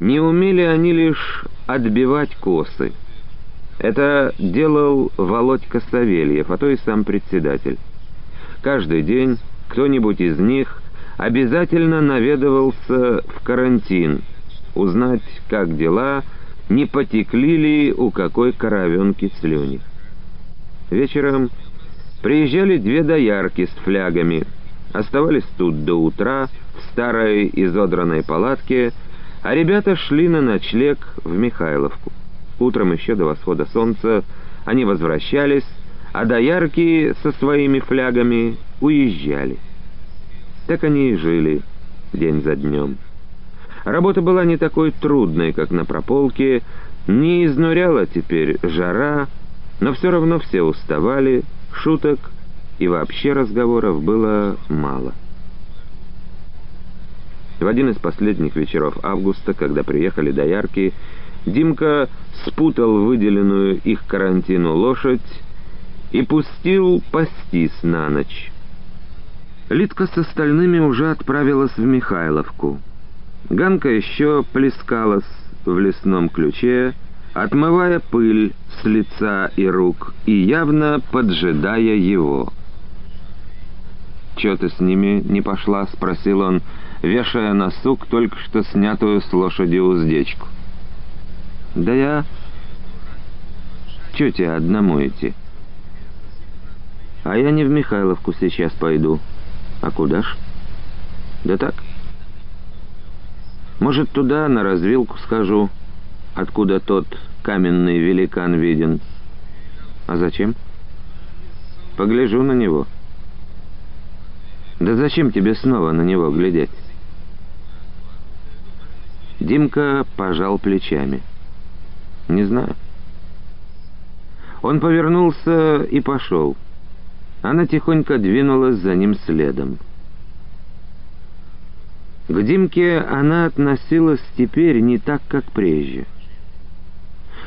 Не умели они лишь отбивать косы. Это делал Володька Савельев, а то и сам председатель. Каждый день кто-нибудь из них обязательно наведывался в карантин, узнать, как дела, не потекли ли у какой коровенки слюни. Вечером приезжали две доярки с флягами, оставались тут до утра в старой изодранной палатке, а ребята шли на ночлег в Михайловку. Утром еще до восхода солнца они возвращались, а доярки со своими флягами уезжали. Так они и жили день за днем. Работа была не такой трудной, как на прополке, не изнуряла теперь жара, но все равно все уставали, шуток и вообще разговоров было мало. В один из последних вечеров августа, когда приехали доярки, Димка спутал выделенную их карантину лошадь и пустил пастись на ночь. Литка с остальными уже отправилась в Михайловку. Ганка еще плескалась в лесном ключе, отмывая пыль с лица и рук и явно поджидая его. «Че ты с ними не пошла?» — спросил он, вешая на сук только что снятую с лошади уздечку. «Да я...» «Че тебе одному идти?» «А я не в Михайловку сейчас пойду. А куда ж?» «Да так. Может, туда, на развилку схожу, откуда тот каменный великан виден. А зачем? Погляжу на него». «Да зачем тебе снова на него глядеть?» Димка пожал плечами. «Не знаю». Он повернулся и пошел. Она тихонько двинулась за ним следом. К Димке она относилась теперь не так, как прежде.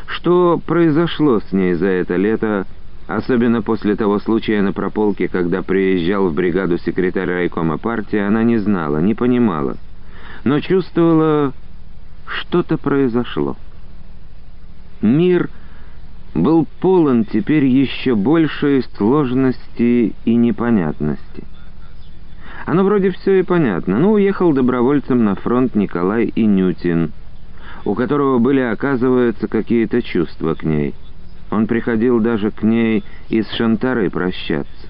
Что произошло с ней за это лето, особенно после того случая на прополке, когда приезжал в бригаду секретарь райкома партии, она не знала, не понимала, но чувствовала, что-то произошло. Мир был полон теперь еще большей сложности и непонятности. Оно вроде все и понятно. Ну, уехал добровольцем на фронт Николай Инютин, у которого были, оказывается, какие-то чувства к ней. Он приходил даже к ней из Шантары прощаться.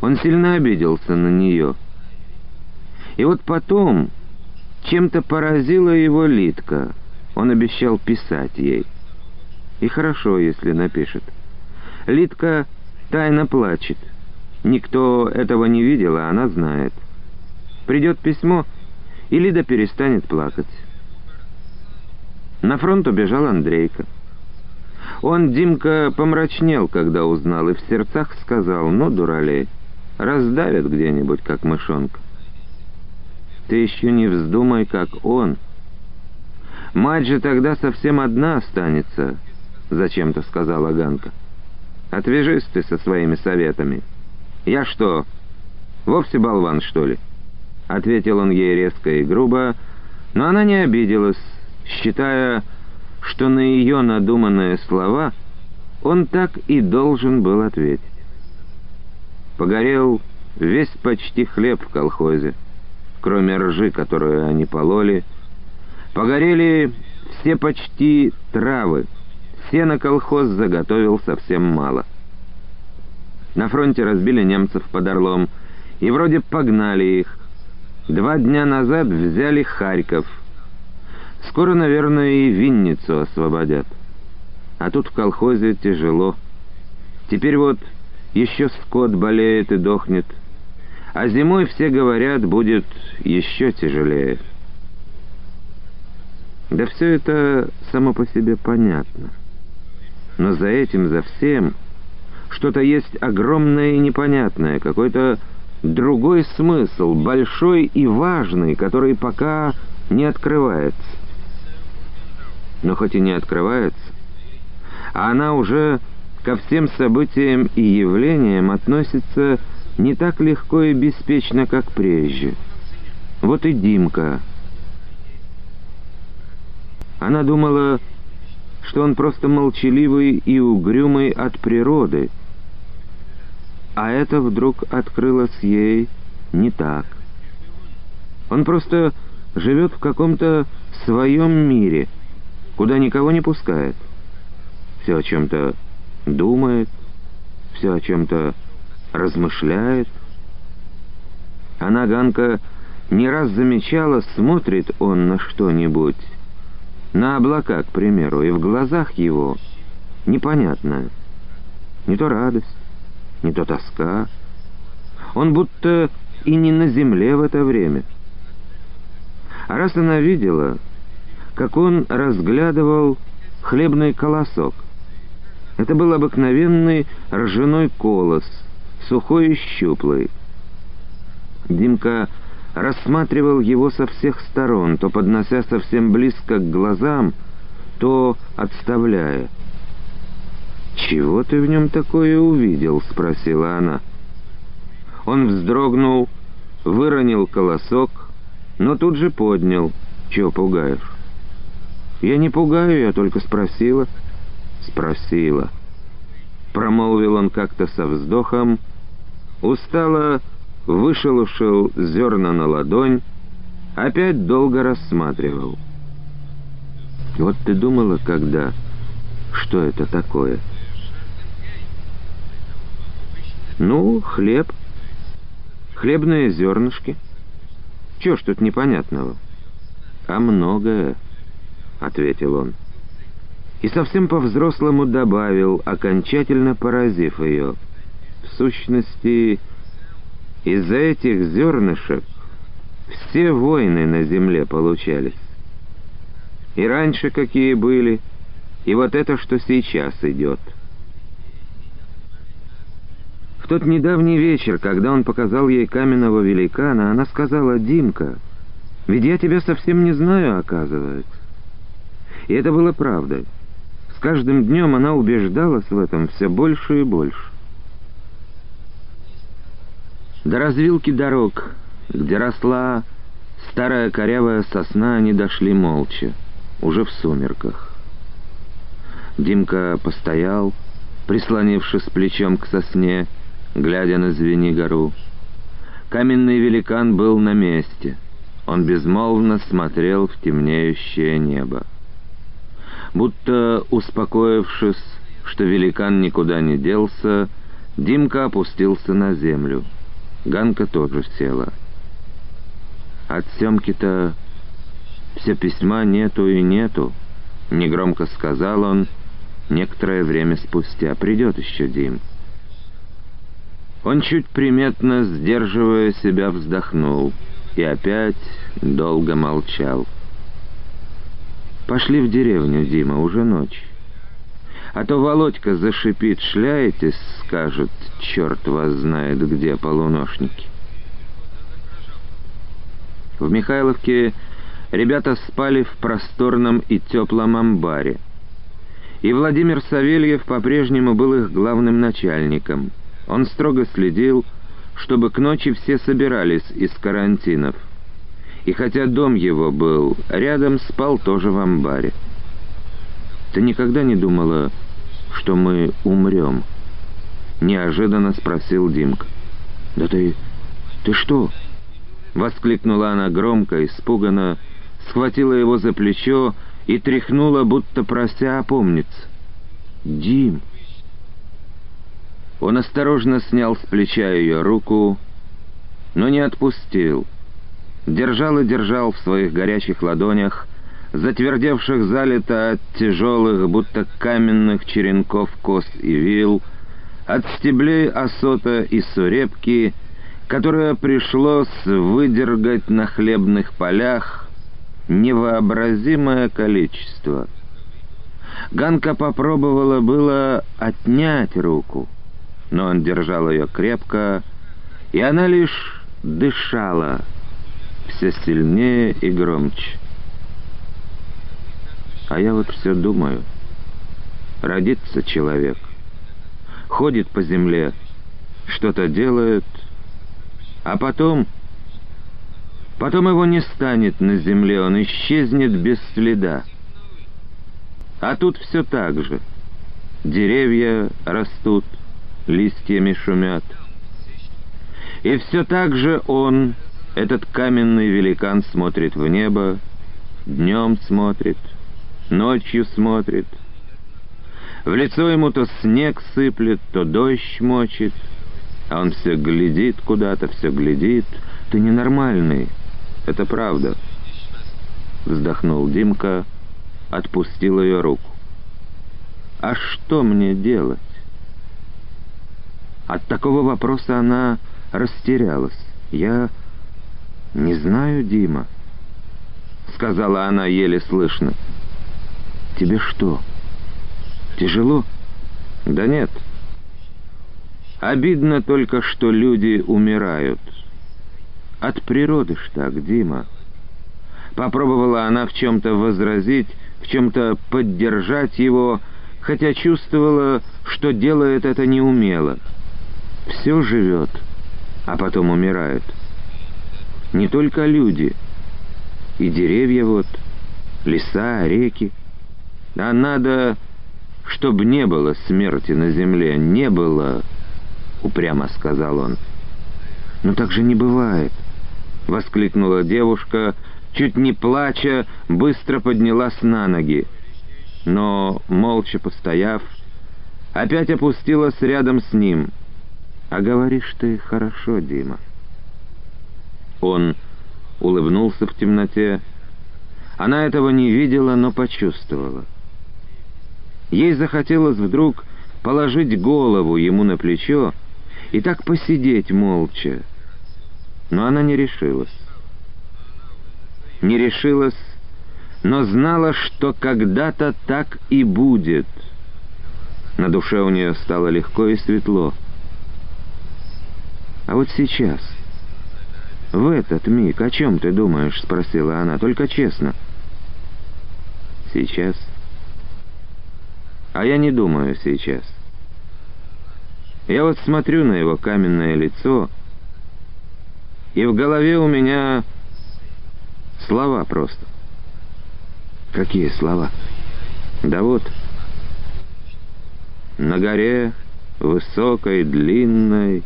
Он сильно обиделся на нее. И вот потом чем-то поразила его Литка. Он обещал писать ей. И хорошо, если напишет. Литка тайно плачет. Никто этого не видел, а она знает. Придет письмо, и Лида перестанет плакать. На фронт убежал Андрейка. Он, Димка, помрачнел, когда узнал, и в сердцах сказал, ну, дуралей, раздавят где-нибудь, как мышонка. Ты еще не вздумай, как он. Мать же тогда совсем одна останется, — зачем-то сказала Ганка. Отвяжись ты со своими советами. «Я что, вовсе болван, что ли?» Ответил он ей резко и грубо, но она не обиделась, считая, что на ее надуманные слова он так и должен был ответить. Погорел весь почти хлеб в колхозе, кроме ржи, которую они пололи. Погорели все почти травы, сено колхоз заготовил совсем мало. На фронте разбили немцев под Орлом и вроде погнали их. Два дня назад взяли Харьков. Скоро, наверное, и Винницу освободят. А тут в колхозе тяжело. Теперь вот еще скот болеет и дохнет. А зимой, все говорят, будет еще тяжелее. Да все это само по себе понятно. Но за этим, за всем что-то есть огромное и непонятное, какой-то другой смысл, большой и важный, который пока не открывается. Но хоть и не открывается, а она уже ко всем событиям и явлениям относится не так легко и беспечно, как прежде. Вот и Димка. Она думала, что он просто молчаливый и угрюмый от природы, а это вдруг открылось ей не так. Он просто живет в каком-то своем мире, куда никого не пускает. Все о чем-то думает, все о чем-то размышляет. Она, Ганка, не раз замечала, смотрит он на что-нибудь, на облака, к примеру, и в глазах его непонятное. Не то радость, не то тоска. Он будто и не на земле в это время. А раз она видела, как он разглядывал хлебный колосок, это был обыкновенный ржаной колос, сухой и щуплый. Димка рассматривал его со всех сторон, то поднося совсем близко к глазам, то отставляя. «Чего ты в нем такое увидел?» — спросила она. Он вздрогнул, выронил колосок, но тут же поднял. «Чего пугаешь?» «Я не пугаю, я только спросила». «Спросила». Промолвил он как-то со вздохом, устало вышелушил зерна на ладонь, опять долго рассматривал. «Вот ты думала, когда, что это такое?» «Ну, хлеб, хлебные зернышки. Чего ж тут непонятного?» «А многое», — ответил он. И совсем по-взрослому добавил, окончательно поразив ее. «В сущности, из-за этих зернышек все войны на земле получались. И раньше какие были, и вот это, что сейчас идет». В тот недавний вечер, когда он показал ей каменного великана, она сказала, «Димка, ведь я тебя совсем не знаю, оказывается». И это было правдой. С каждым днем она убеждалась в этом все больше и больше. До развилки дорог, где росла старая корявая сосна, они дошли молча, уже в сумерках. Димка постоял, прислонившись плечом к сосне, глядя на Звенигору. Каменный великан был на месте. Он безмолвно смотрел в темнеющее небо. Будто успокоившись, что великан никуда не делся, Димка опустился на землю. Ганка тоже села. От Семки-то все письма нету и нету, — негромко сказал он некоторое время спустя. Придет еще Дим. Он чуть приметно, сдерживая себя, вздохнул и опять долго молчал. «Пошли в деревню, Дима, уже ночь. А то Володька зашипит, шляетесь, скажет, черт вас знает где полуношники». В Михайловке ребята спали в просторном и теплом амбаре. И Владимир Савельев по-прежнему был их главным начальником — он строго следил, чтобы к ночи все собирались из карантинов. И хотя дом его был рядом, спал тоже в амбаре. «Ты никогда не думала, что мы умрем?» Неожиданно спросил Димка. «Да ты... ты что?» Воскликнула она громко, испуганно, схватила его за плечо и тряхнула, будто прося опомниться. «Дим!» Он осторожно снял с плеча ее руку, но не отпустил. Держал и держал в своих горячих ладонях, затвердевших залито от тяжелых, будто каменных черенков кос и вил, от стеблей осота и сурепки, которое пришлось выдергать на хлебных полях невообразимое количество. Ганка попробовала было отнять руку — но он держал ее крепко, и она лишь дышала все сильнее и громче. А я вот все думаю, родится человек, ходит по земле, что-то делает, а потом... Потом его не станет на земле, он исчезнет без следа. А тут все так же. Деревья растут, листьями шумят. И все так же он, этот каменный великан, смотрит в небо, днем смотрит, ночью смотрит. В лицо ему то снег сыплет, то дождь мочит, а он все глядит куда-то, все глядит. Ты ненормальный, это правда. Вздохнул Димка, отпустил ее руку. «А что мне делать?» От такого вопроса она растерялась. «Я не знаю, Дима», — сказала она еле слышно. «Тебе что, тяжело?» «Да нет. Обидно только, что люди умирают. От природы ж так, Дима». Попробовала она в чем-то возразить, в чем-то поддержать его, хотя чувствовала, что делает это неумело. Все живет, а потом умирает. Не только люди, и деревья вот, леса, реки. А надо, чтобы не было смерти на земле, не было, упрямо сказал он. «Но так же не бывает», — воскликнула девушка, чуть не плача, быстро поднялась на ноги но, молча постояв, опять опустилась рядом с ним. «А говоришь ты хорошо, Дима». Он улыбнулся в темноте. Она этого не видела, но почувствовала. Ей захотелось вдруг положить голову ему на плечо и так посидеть молча. Но она не решилась. Не решилась но знала, что когда-то так и будет. На душе у нее стало легко и светло. «А вот сейчас, в этот миг, о чем ты думаешь?» — спросила она, — «только честно». «Сейчас?» «А я не думаю сейчас. Я вот смотрю на его каменное лицо, и в голове у меня слова просто». Какие слова? Да вот. На горе высокой, длинной,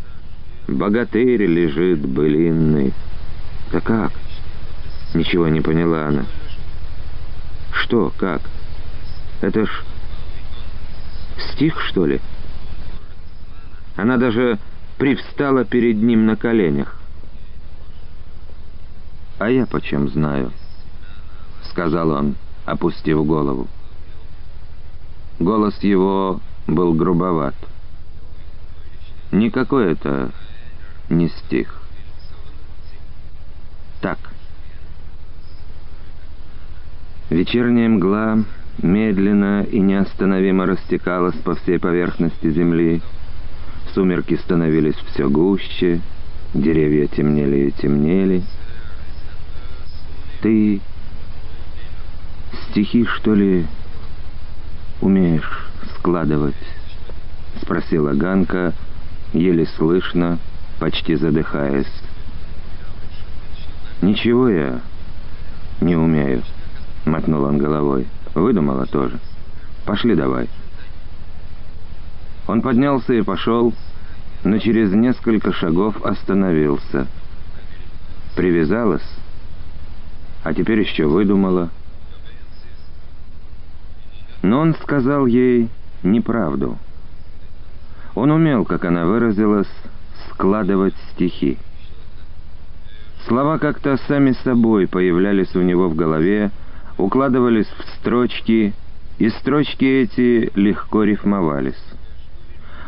Богатырь лежит былинный. Да как? Ничего не поняла она. Что, как? Это ж стих, что ли? Она даже привстала перед ним на коленях. А я почем знаю? — сказал он опустив голову. Голос его был грубоват. Никакой это не стих. Так. Вечерняя мгла медленно и неостановимо растекалась по всей поверхности земли. Сумерки становились все гуще, деревья темнели и темнели. Ты «Стихи, что ли, умеешь складывать?» — спросила Ганка, еле слышно, почти задыхаясь. «Ничего я не умею», — мотнул он головой. «Выдумала тоже. Пошли давай». Он поднялся и пошел, но через несколько шагов остановился. Привязалась, а теперь еще выдумала — но он сказал ей неправду. Он умел, как она выразилась, складывать стихи. Слова как-то сами собой появлялись у него в голове, укладывались в строчки, и строчки эти легко рифмовались.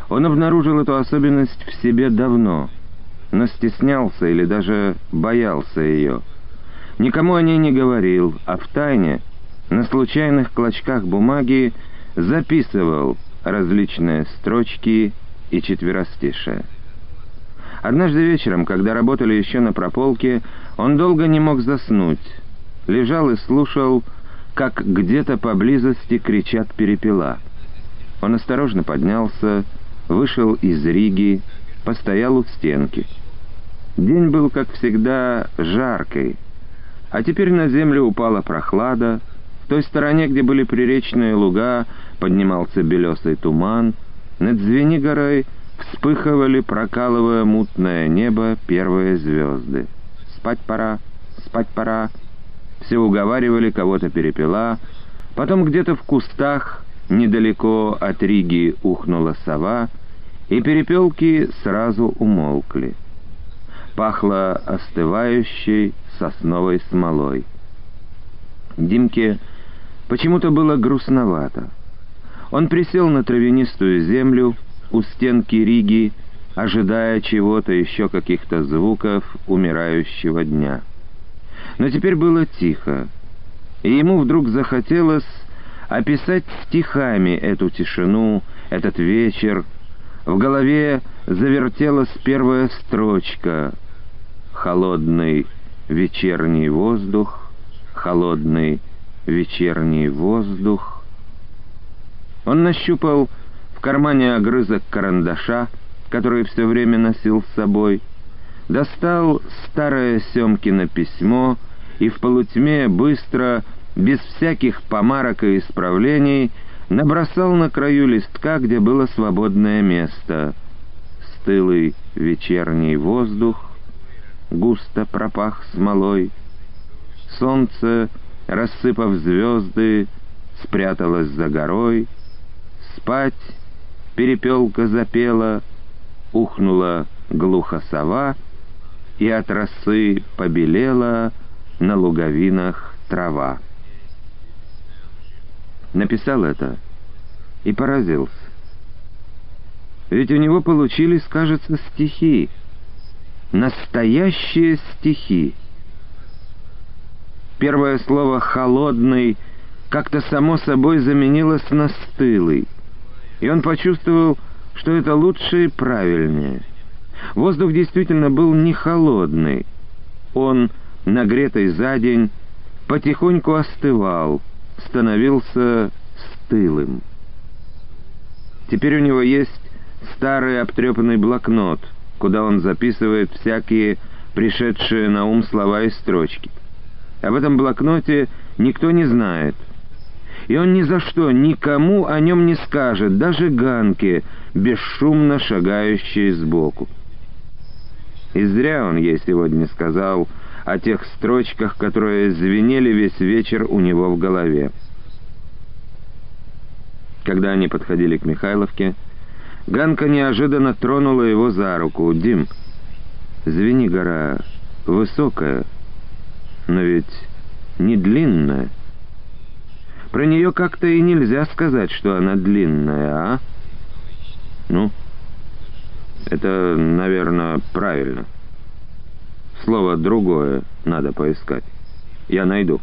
Он обнаружил эту особенность в себе давно, но стеснялся или даже боялся ее. Никому о ней не говорил, а в тайне на случайных клочках бумаги записывал различные строчки и четверостишие. Однажды вечером, когда работали еще на прополке, он долго не мог заснуть. Лежал и слушал, как где-то поблизости кричат перепела. Он осторожно поднялся, вышел из Риги, постоял у стенки. День был, как всегда, жаркий, а теперь на землю упала прохлада, той стороне, где были приречные луга, поднимался белесый туман. Над Звенигорой вспыхивали, прокалывая мутное небо, первые звезды. «Спать пора, спать пора». Все уговаривали, кого-то перепела. Потом где-то в кустах, недалеко от Риги, ухнула сова, и перепелки сразу умолкли. Пахло остывающей сосновой смолой. Димке почему-то было грустновато. Он присел на травянистую землю у стенки Риги, ожидая чего-то еще каких-то звуков умирающего дня. Но теперь было тихо, и ему вдруг захотелось описать стихами эту тишину, этот вечер. В голове завертелась первая строчка «Холодный вечерний воздух, холодный вечерний воздух». Он нащупал в кармане огрызок карандаша, который все время носил с собой, достал старое Семкино письмо и в полутьме быстро, без всяких помарок и исправлений, набросал на краю листка, где было свободное место. Стылый вечерний воздух, густо пропах смолой. Солнце, рассыпав звезды, спряталось за горой. Спать перепелка запела, ухнула глухо сова, и от росы побелела на луговинах трава. Написал это и поразился. Ведь у него получились, кажется, стихи. Настоящие стихи. Первое слово «холодный» как-то само собой заменилось на «стылый» и он почувствовал, что это лучше и правильнее. Воздух действительно был не холодный. Он, нагретый за день, потихоньку остывал, становился стылым. Теперь у него есть старый обтрепанный блокнот, куда он записывает всякие пришедшие на ум слова и строчки. Об этом блокноте никто не знает — и он ни за что никому о нем не скажет, даже Ганке, бесшумно шагающей сбоку. И зря он ей сегодня сказал о тех строчках, которые звенели весь вечер у него в голове. Когда они подходили к Михайловке, Ганка неожиданно тронула его за руку. «Дим, звени гора высокая, но ведь не длинная». Про нее как-то и нельзя сказать, что она длинная, а? Ну, это, наверное, правильно. Слово другое надо поискать. Я найду.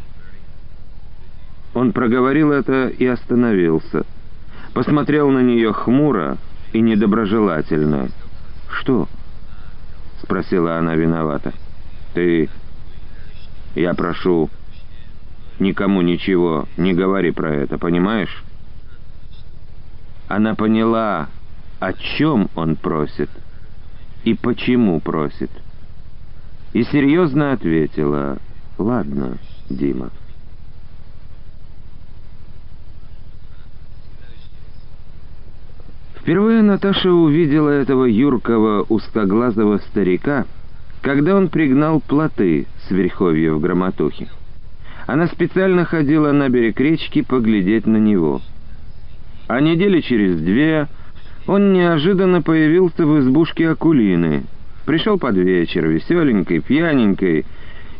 Он проговорил это и остановился. Посмотрел на нее хмуро и недоброжелательно. «Что?» — спросила она виновата. «Ты... Я прошу Никому ничего не говори про это, понимаешь? Она поняла, о чем он просит и почему просит. И серьезно ответила, «Ладно, Дима». Впервые Наташа увидела этого юркого узкоглазого старика, когда он пригнал плоты с верховья в Громотухе. Она специально ходила на берег речки поглядеть на него. А недели через две он неожиданно появился в избушке Акулины. Пришел под вечер, веселенькой, пьяненькой,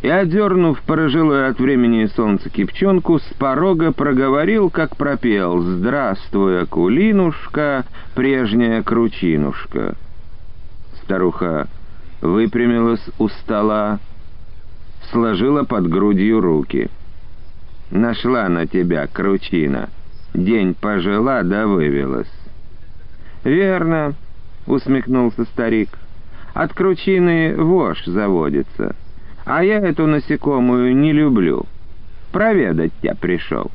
и, одернув порожилую от времени солнца кипчонку, с порога проговорил, как пропел «Здравствуй, Акулинушка, прежняя кручинушка». Старуха выпрямилась у стола, сложила под грудью руки. «Нашла на тебя кручина. День пожила да вывелась». «Верно», — усмехнулся старик. «От кручины вошь заводится. А я эту насекомую не люблю. Проведать тебя пришел.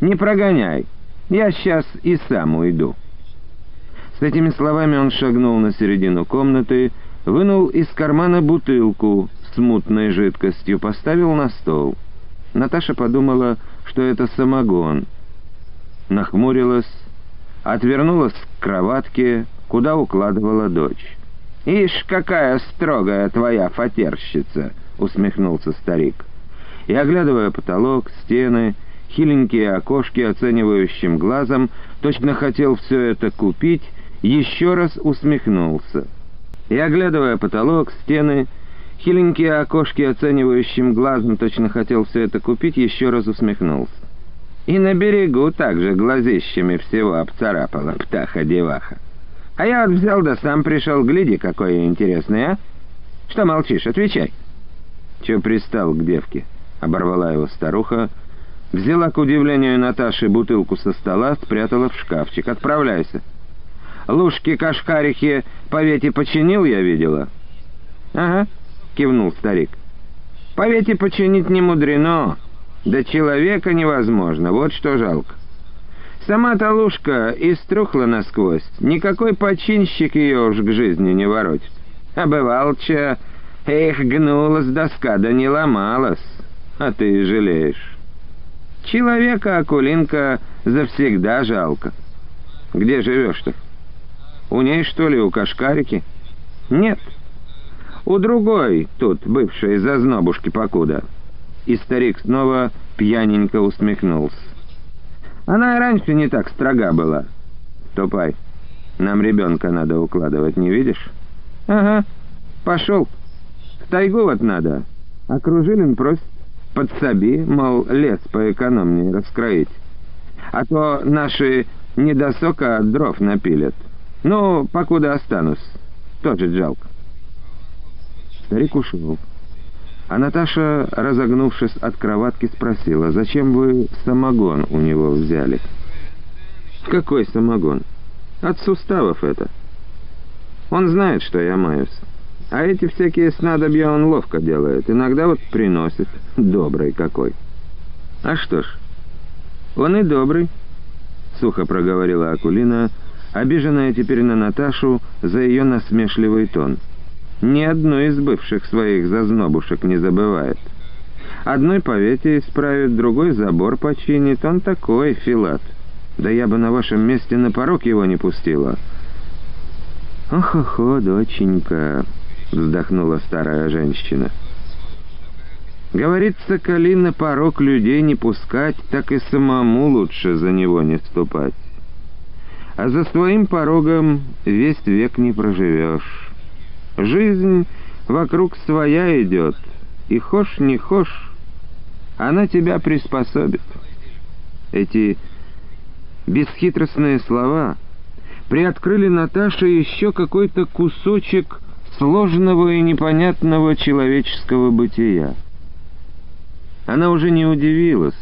Не прогоняй, я сейчас и сам уйду». С этими словами он шагнул на середину комнаты, вынул из кармана бутылку с мутной жидкостью, поставил на стол. Наташа подумала, что это самогон. Нахмурилась, отвернулась к кроватке, куда укладывала дочь. «Ишь, какая строгая твоя фатерщица!» — усмехнулся старик. И, оглядывая потолок, стены, хиленькие окошки оценивающим глазом, точно хотел все это купить, еще раз усмехнулся. И, оглядывая потолок, стены, хиленькие окошки оценивающим глазом, точно хотел все это купить, еще раз усмехнулся. И на берегу также глазищами всего обцарапала птаха-деваха. А я вот взял да сам пришел, гляди, какой интересный, а? Что молчишь, отвечай. Че пристал к девке? Оборвала его старуха, взяла к удивлению Наташи бутылку со стола, спрятала в шкафчик. Отправляйся. Лужки-кашкарихи повете починил, я видела. Ага, кивнул старик. Повете починить не мудрено. Да человека невозможно, вот что жалко. Сама Талушка иструхла насквозь. Никакой починщик ее уж к жизни не воротит. А бывалча, эх, гнулась доска, да не ломалась. А ты жалеешь. Человека, Акулинка, завсегда жалко. Где живешь-то? У ней, что ли, у Кашкарики? Нет. У другой тут, бывшей зазнобушки покуда. И старик снова пьяненько усмехнулся. Она и раньше не так строга была. Ступай. Нам ребенка надо укладывать, не видишь? Ага. Пошел. В тайгу вот надо. А Кружилин просит подсоби, мол, лес поэкономнее раскроить. А то наши недосока дров напилят. Ну, покуда останусь. Тоже жалко. Старик ушел. А Наташа, разогнувшись от кроватки, спросила, «Зачем вы самогон у него взяли?» «Какой самогон?» «От суставов это. Он знает, что я маюсь. А эти всякие снадобья он ловко делает. Иногда вот приносит. Добрый какой». «А что ж, он и добрый», — сухо проговорила Акулина, обиженная теперь на Наташу за ее насмешливый тон. — ни одной из бывших своих зазнобушек не забывает. Одной повете исправит, другой забор починит. Он такой, Филат. Да я бы на вашем месте на порог его не пустила. «Ох-охо, доченька!» — вздохнула старая женщина. «Говорится, коли на порог людей не пускать, так и самому лучше за него не ступать. А за своим порогом весь век не проживешь». Жизнь вокруг своя идет, и хошь не хошь, она тебя приспособит. Эти бесхитростные слова приоткрыли Наташе еще какой-то кусочек сложного и непонятного человеческого бытия. Она уже не удивилась,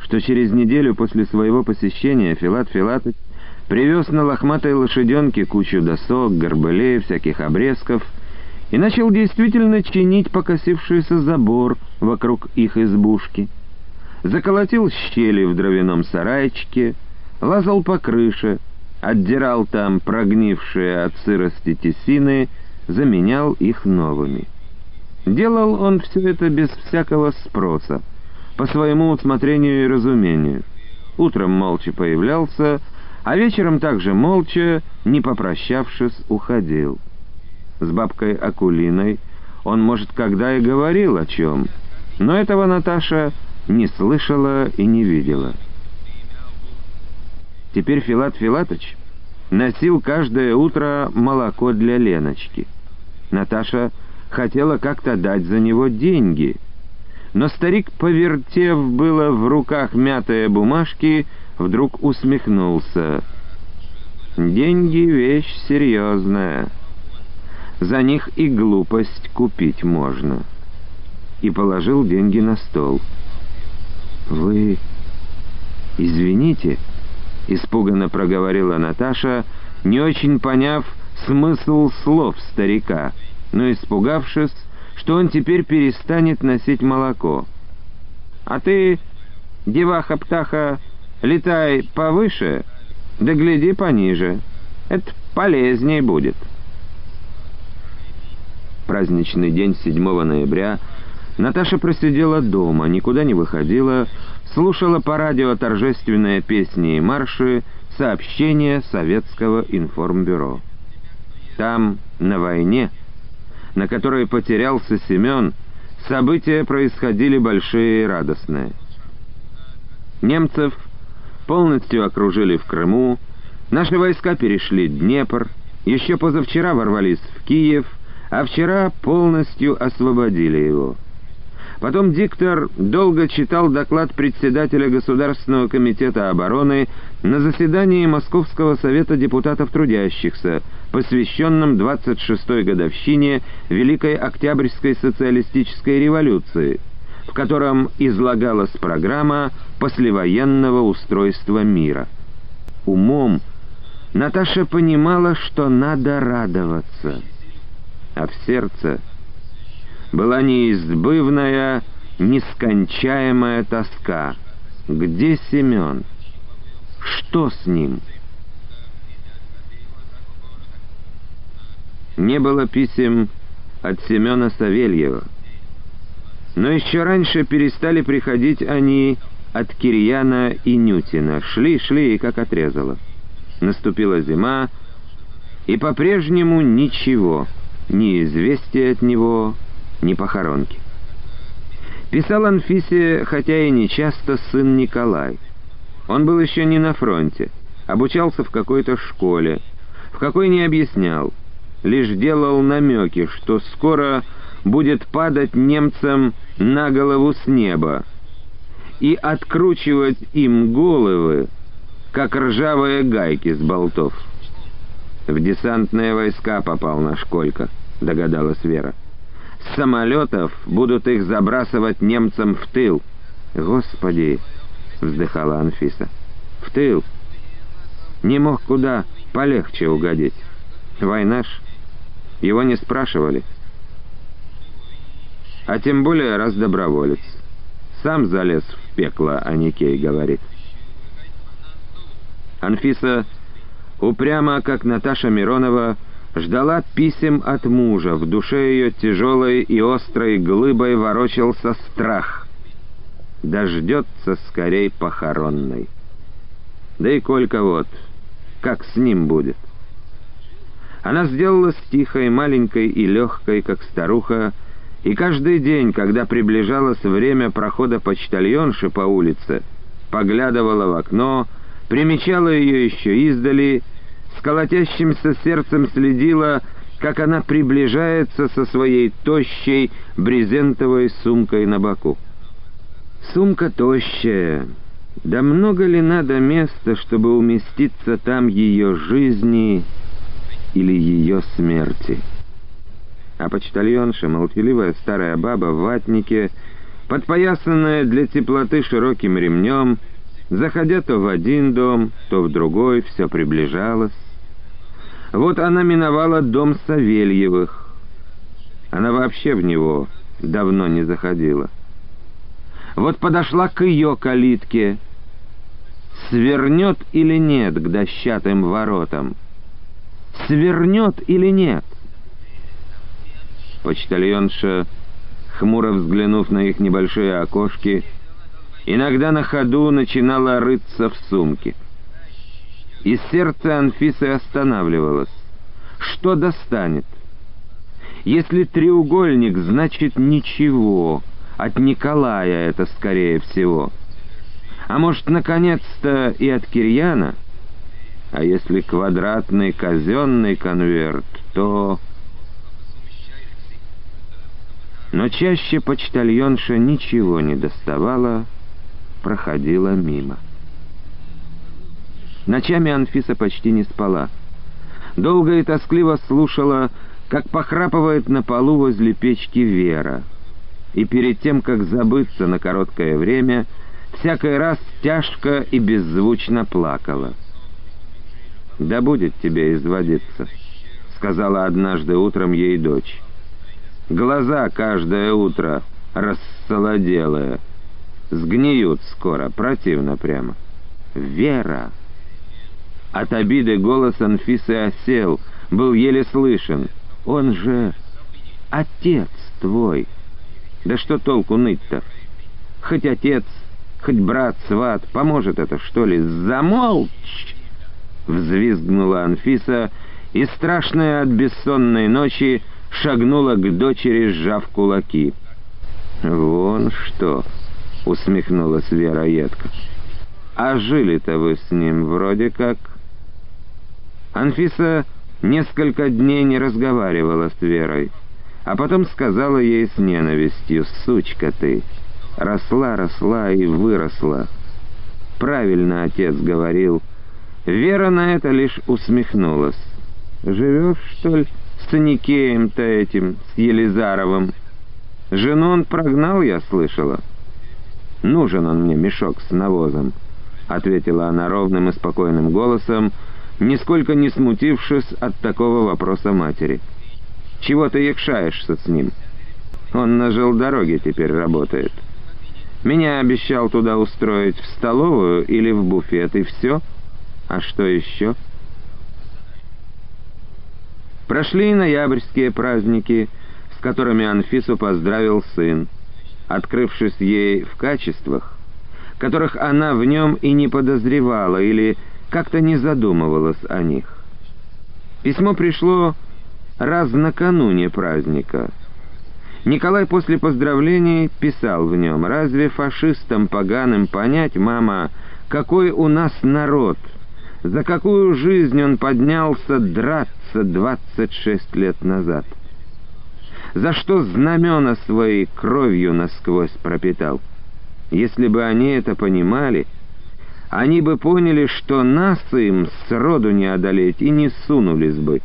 что через неделю после своего посещения Филат Филатович привез на лохматой лошаденке кучу досок, горбылей, всяких обрезков и начал действительно чинить покосившийся забор вокруг их избушки. Заколотил щели в дровяном сарайчике, лазал по крыше, отдирал там прогнившие от сырости тесины, заменял их новыми. Делал он все это без всякого спроса, по своему усмотрению и разумению. Утром молча появлялся, а вечером также молча, не попрощавшись, уходил. С бабкой Акулиной он, может, когда и говорил о чем, но этого Наташа не слышала и не видела. Теперь Филат Филатыч носил каждое утро молоко для Леночки. Наташа хотела как-то дать за него деньги, но старик, повертев было в руках мятые бумажки, вдруг усмехнулся. «Деньги — вещь серьезная. За них и глупость купить можно». И положил деньги на стол. «Вы извините?» — испуганно проговорила Наташа, не очень поняв смысл слов старика, но испугавшись, что он теперь перестанет носить молоко. «А ты, деваха-птаха, Летай повыше, да гляди пониже. Это полезней будет. Праздничный день 7 ноября Наташа просидела дома, никуда не выходила, слушала по радио торжественные песни и марши, сообщения Советского информбюро. Там, на войне, на которой потерялся Семен, события происходили большие и радостные. Немцев полностью окружили в Крыму, наши войска перешли Днепр, еще позавчера ворвались в Киев, а вчера полностью освободили его. Потом диктор долго читал доклад председателя Государственного комитета обороны на заседании Московского совета депутатов трудящихся, посвященном 26-й годовщине Великой Октябрьской социалистической революции, в котором излагалась программа послевоенного устройства мира. Умом Наташа понимала, что надо радоваться, а в сердце — была неизбывная, нескончаемая тоска. Где Семен? Что с ним? Не было писем от Семена Савельева. Но еще раньше перестали приходить они от Кирьяна и Нютина. Шли, шли и как отрезало. Наступила зима, и по-прежнему ничего, ни известия от него, ни похоронки. Писал Анфисе, хотя и не часто, сын Николай. Он был еще не на фронте, обучался в какой-то школе, в какой не объяснял, лишь делал намеки, что скоро будет падать немцам на голову с неба и откручивать им головы, как ржавые гайки с болтов. «В десантные войска попал наш Колька», — догадалась Вера самолетов будут их забрасывать немцам в тыл. «Господи!» — вздыхала Анфиса. «В тыл! Не мог куда полегче угодить. Война ж. Его не спрашивали. А тем более раз доброволец. Сам залез в пекло, а не Кей говорит». Анфиса, упрямо, как Наташа Миронова, ждала писем от мужа, в душе ее тяжелой и острой глыбой ворочался страх. Дождется скорей похоронной. Да и Колька вот, как с ним будет? Она сделалась тихой, маленькой и легкой, как старуха, и каждый день, когда приближалось время прохода почтальонши по улице, поглядывала в окно, примечала ее еще издали с колотящимся сердцем следила, как она приближается со своей тощей брезентовой сумкой на боку. Сумка тощая. Да много ли надо места, чтобы уместиться там ее жизни или ее смерти? А почтальонша, молчаливая старая баба в ватнике, подпоясанная для теплоты широким ремнем, заходя то в один дом, то в другой, все приближалась, вот она миновала дом Савельевых. Она вообще в него давно не заходила. Вот подошла к ее калитке. Свернет или нет к дощатым воротам? Свернет или нет? Почтальонша, хмуро взглянув на их небольшие окошки, иногда на ходу начинала рыться в сумке и сердце Анфисы останавливалось. Что достанет? Если треугольник, значит ничего. От Николая это скорее всего. А может, наконец-то и от Кирьяна? А если квадратный казенный конверт, то... Но чаще почтальонша ничего не доставала, проходила мимо. Ночами Анфиса почти не спала. Долго и тоскливо слушала, как похрапывает на полу возле печки Вера. И перед тем, как забыться на короткое время, всякий раз тяжко и беззвучно плакала. «Да будет тебе изводиться», — сказала однажды утром ей дочь. «Глаза каждое утро рассолоделые, сгниют скоро, противно прямо». «Вера!» От обиды голос Анфисы осел, был еле слышен. «Он же отец твой, Да что толку ныть-то? Хоть отец, хоть брат, сват, поможет это, что ли? Замолчь! Взвизгнула Анфиса и, страшная от бессонной ночи, шагнула к дочери, сжав кулаки. «Вон что!» — усмехнулась Вера едко. «А жили-то вы с ним вроде как...» Анфиса несколько дней не разговаривала с Верой, а потом сказала ей с ненавистью, «Сучка ты! Росла, росла и выросла!» Правильно отец говорил. Вера на это лишь усмехнулась. «Живешь, что ли, с Аникеем-то этим, с Елизаровым?» Жену он прогнал, я слышала. Нужен он мне мешок с навозом, — ответила она ровным и спокойным голосом, нисколько не смутившись от такого вопроса матери. «Чего ты якшаешься с ним? Он на желдороге теперь работает. Меня обещал туда устроить в столовую или в буфет, и все. А что еще?» Прошли ноябрьские праздники — которыми Анфису поздравил сын, открывшись ей в качествах, которых она в нем и не подозревала или как-то не задумывалась о них. Письмо пришло раз накануне праздника. Николай после поздравлений писал в нем, «Разве фашистам поганым понять, мама, какой у нас народ, за какую жизнь он поднялся драться 26 лет назад?» за что знамена свои кровью насквозь пропитал. Если бы они это понимали, они бы поняли, что нас им сроду не одолеть и не сунулись бы.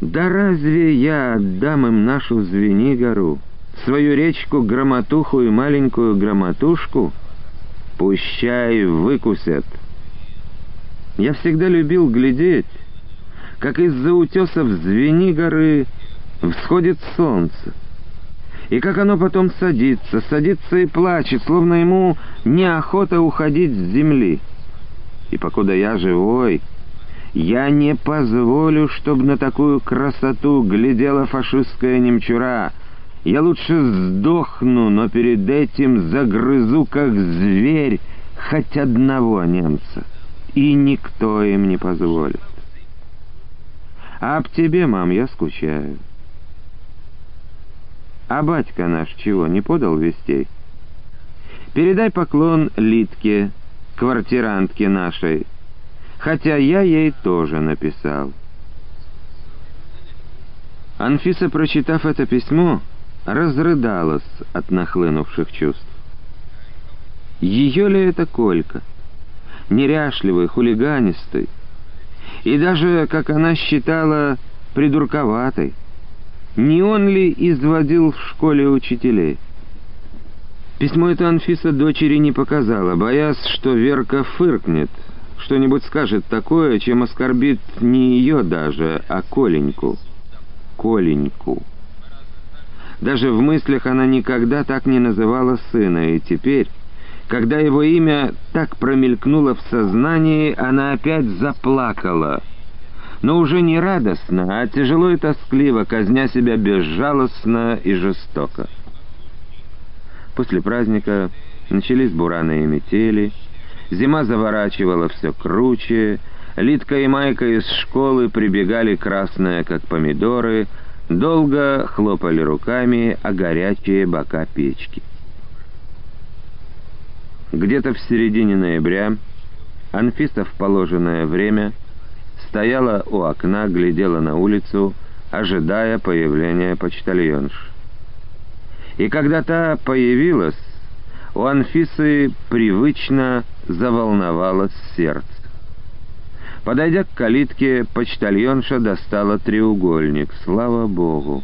Да разве я отдам им нашу Звенигору, свою речку Громотуху и маленькую Громотушку? Пущай выкусят. Я всегда любил глядеть, как из-за утесов Звенигоры всходит солнце. И как оно потом садится, садится и плачет, словно ему неохота уходить с земли. И покуда я живой, я не позволю, чтобы на такую красоту глядела фашистская немчура. Я лучше сдохну, но перед этим загрызу, как зверь, хоть одного немца. И никто им не позволит. Об тебе, мам, я скучаю. А батька наш чего, не подал вестей? Передай поклон Литке, квартирантке нашей, хотя я ей тоже написал. Анфиса, прочитав это письмо, разрыдалась от нахлынувших чувств. Ее ли это Колька? Неряшливый, хулиганистый. И даже, как она считала, придурковатый. Не он ли изводил в школе учителей? Письмо это Анфиса дочери не показала, боясь, что Верка фыркнет, что-нибудь скажет такое, чем оскорбит не ее даже, а Коленьку. Коленьку. Даже в мыслях она никогда так не называла сына, и теперь, когда его имя так промелькнуло в сознании, она опять заплакала — но уже не радостно, а тяжело и тоскливо, казня себя безжалостно и жестоко. После праздника начались бураны и метели, зима заворачивала все круче, Литка и Майка из школы прибегали красные, как помидоры, долго хлопали руками о горячие бока печки. Где-то в середине ноября Анфиса в положенное время стояла у окна, глядела на улицу, ожидая появления почтальонш. И когда та появилась, у Анфисы привычно заволновалось сердце. Подойдя к калитке, почтальонша достала треугольник. Слава Богу!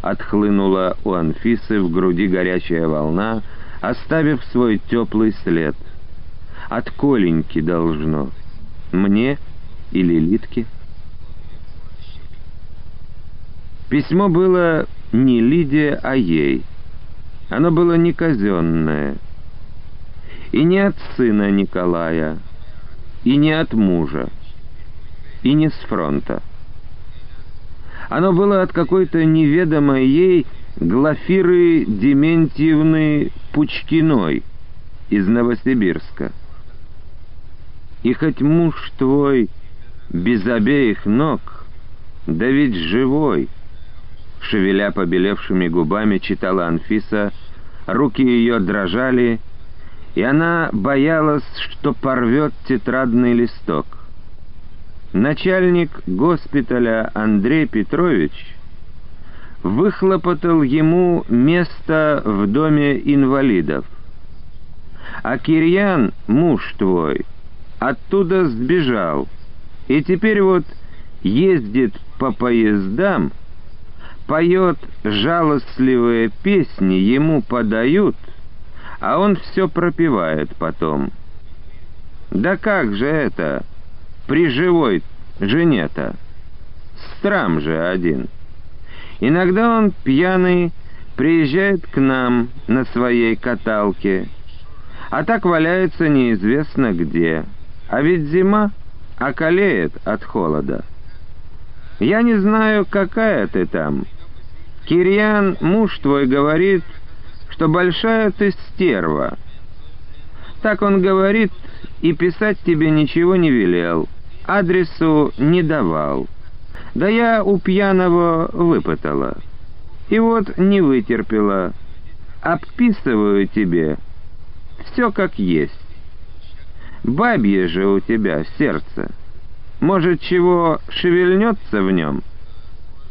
Отхлынула у Анфисы в груди горячая волна, оставив свой теплый след. От Коленьки должно. Мне — или Литке. Письмо было не Лиде, а ей. Оно было не казенное. И не от сына Николая, и не от мужа, и не с фронта. Оно было от какой-то неведомой ей Глафиры Дементьевны Пучкиной из Новосибирска. И хоть муж твой без обеих ног, да ведь живой, шевеля побелевшими губами, читала Анфиса, руки ее дрожали, и она боялась, что порвет тетрадный листок. Начальник госпиталя Андрей Петрович выхлопотал ему место в доме инвалидов. А Кирьян, муж твой, оттуда сбежал, и теперь вот ездит по поездам, поет жалостливые песни, ему подают, а он все пропевает потом. Да как же это при живой жене-то? Страм же один. Иногда он пьяный приезжает к нам на своей каталке, а так валяется неизвестно где. А ведь зима околеет от холода. Я не знаю, какая ты там. Кирьян, муж твой, говорит, что большая ты стерва. Так он говорит и писать тебе ничего не велел, адресу не давал. Да я у пьяного выпытала. И вот не вытерпела. Обписываю тебе все как есть. Бабье же у тебя сердце. Может, чего шевельнется в нем?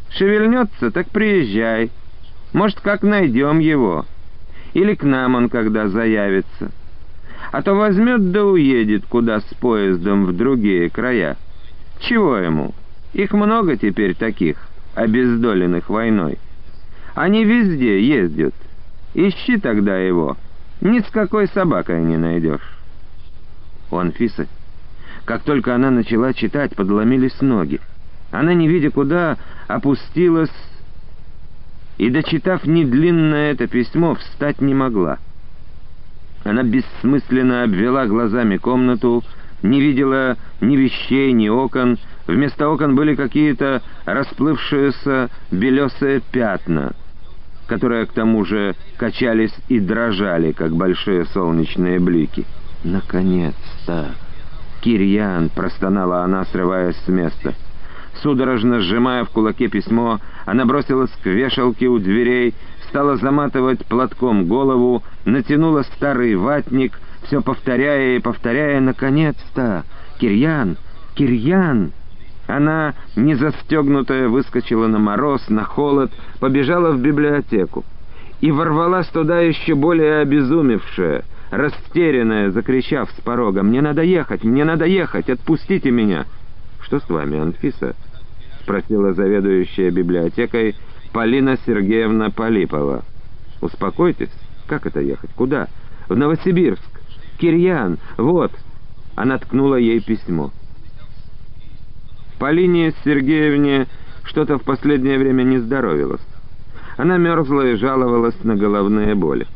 Шевельнется, так приезжай. Может, как найдем его. Или к нам он когда заявится. А то возьмет да уедет куда с поездом в другие края. Чего ему? Их много теперь таких, обездоленных войной. Они везде ездят. Ищи тогда его. Ни с какой собакой не найдешь. У Анфисы, как только она начала читать, подломились ноги. Она, не видя куда, опустилась и, дочитав недлинное это письмо, встать не могла. Она бессмысленно обвела глазами комнату, не видела ни вещей, ни окон. Вместо окон были какие-то расплывшиеся белесые пятна, которые к тому же качались и дрожали, как большие солнечные блики. «Наконец-то!» «Кирьян!» — простонала она, срываясь с места. Судорожно сжимая в кулаке письмо, она бросилась к вешалке у дверей, стала заматывать платком голову, натянула старый ватник — все повторяя и повторяя «Наконец-то! Кирьян! Кирьян!» Она, не застегнутая, выскочила на мороз, на холод, побежала в библиотеку и ворвалась туда еще более обезумевшая, растерянная, закричав с порога «Мне надо ехать! Мне надо ехать! Отпустите меня!» «Что с вами, Анфиса?» — спросила заведующая библиотекой Полина Сергеевна Полипова. «Успокойтесь. Как это ехать? Куда?» «В Новосибирск. Кирьян, вот!» Она ткнула ей письмо. Полине Сергеевне что-то в последнее время не здоровилось. Она мерзла и жаловалась на головные боли.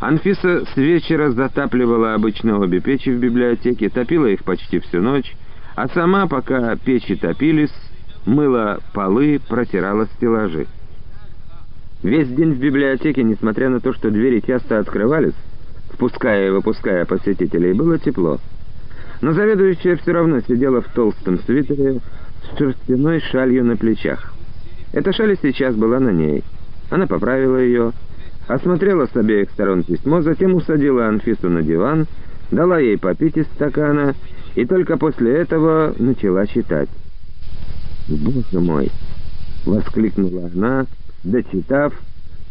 Анфиса с вечера затапливала обычно обе печи в библиотеке, топила их почти всю ночь, а сама, пока печи топились, мыла полы, протирала стеллажи. Весь день в библиотеке, несмотря на то, что двери часто открывались, впуская и выпуская посетителей, было тепло. Но заведующая все равно сидела в толстом свитере с шерстяной шалью на плечах. Эта шаль сейчас была на ней. Она поправила ее, осмотрела с обеих сторон письмо, затем усадила Анфису на диван, дала ей попить из стакана и только после этого начала читать. «Боже мой!» — воскликнула она, дочитав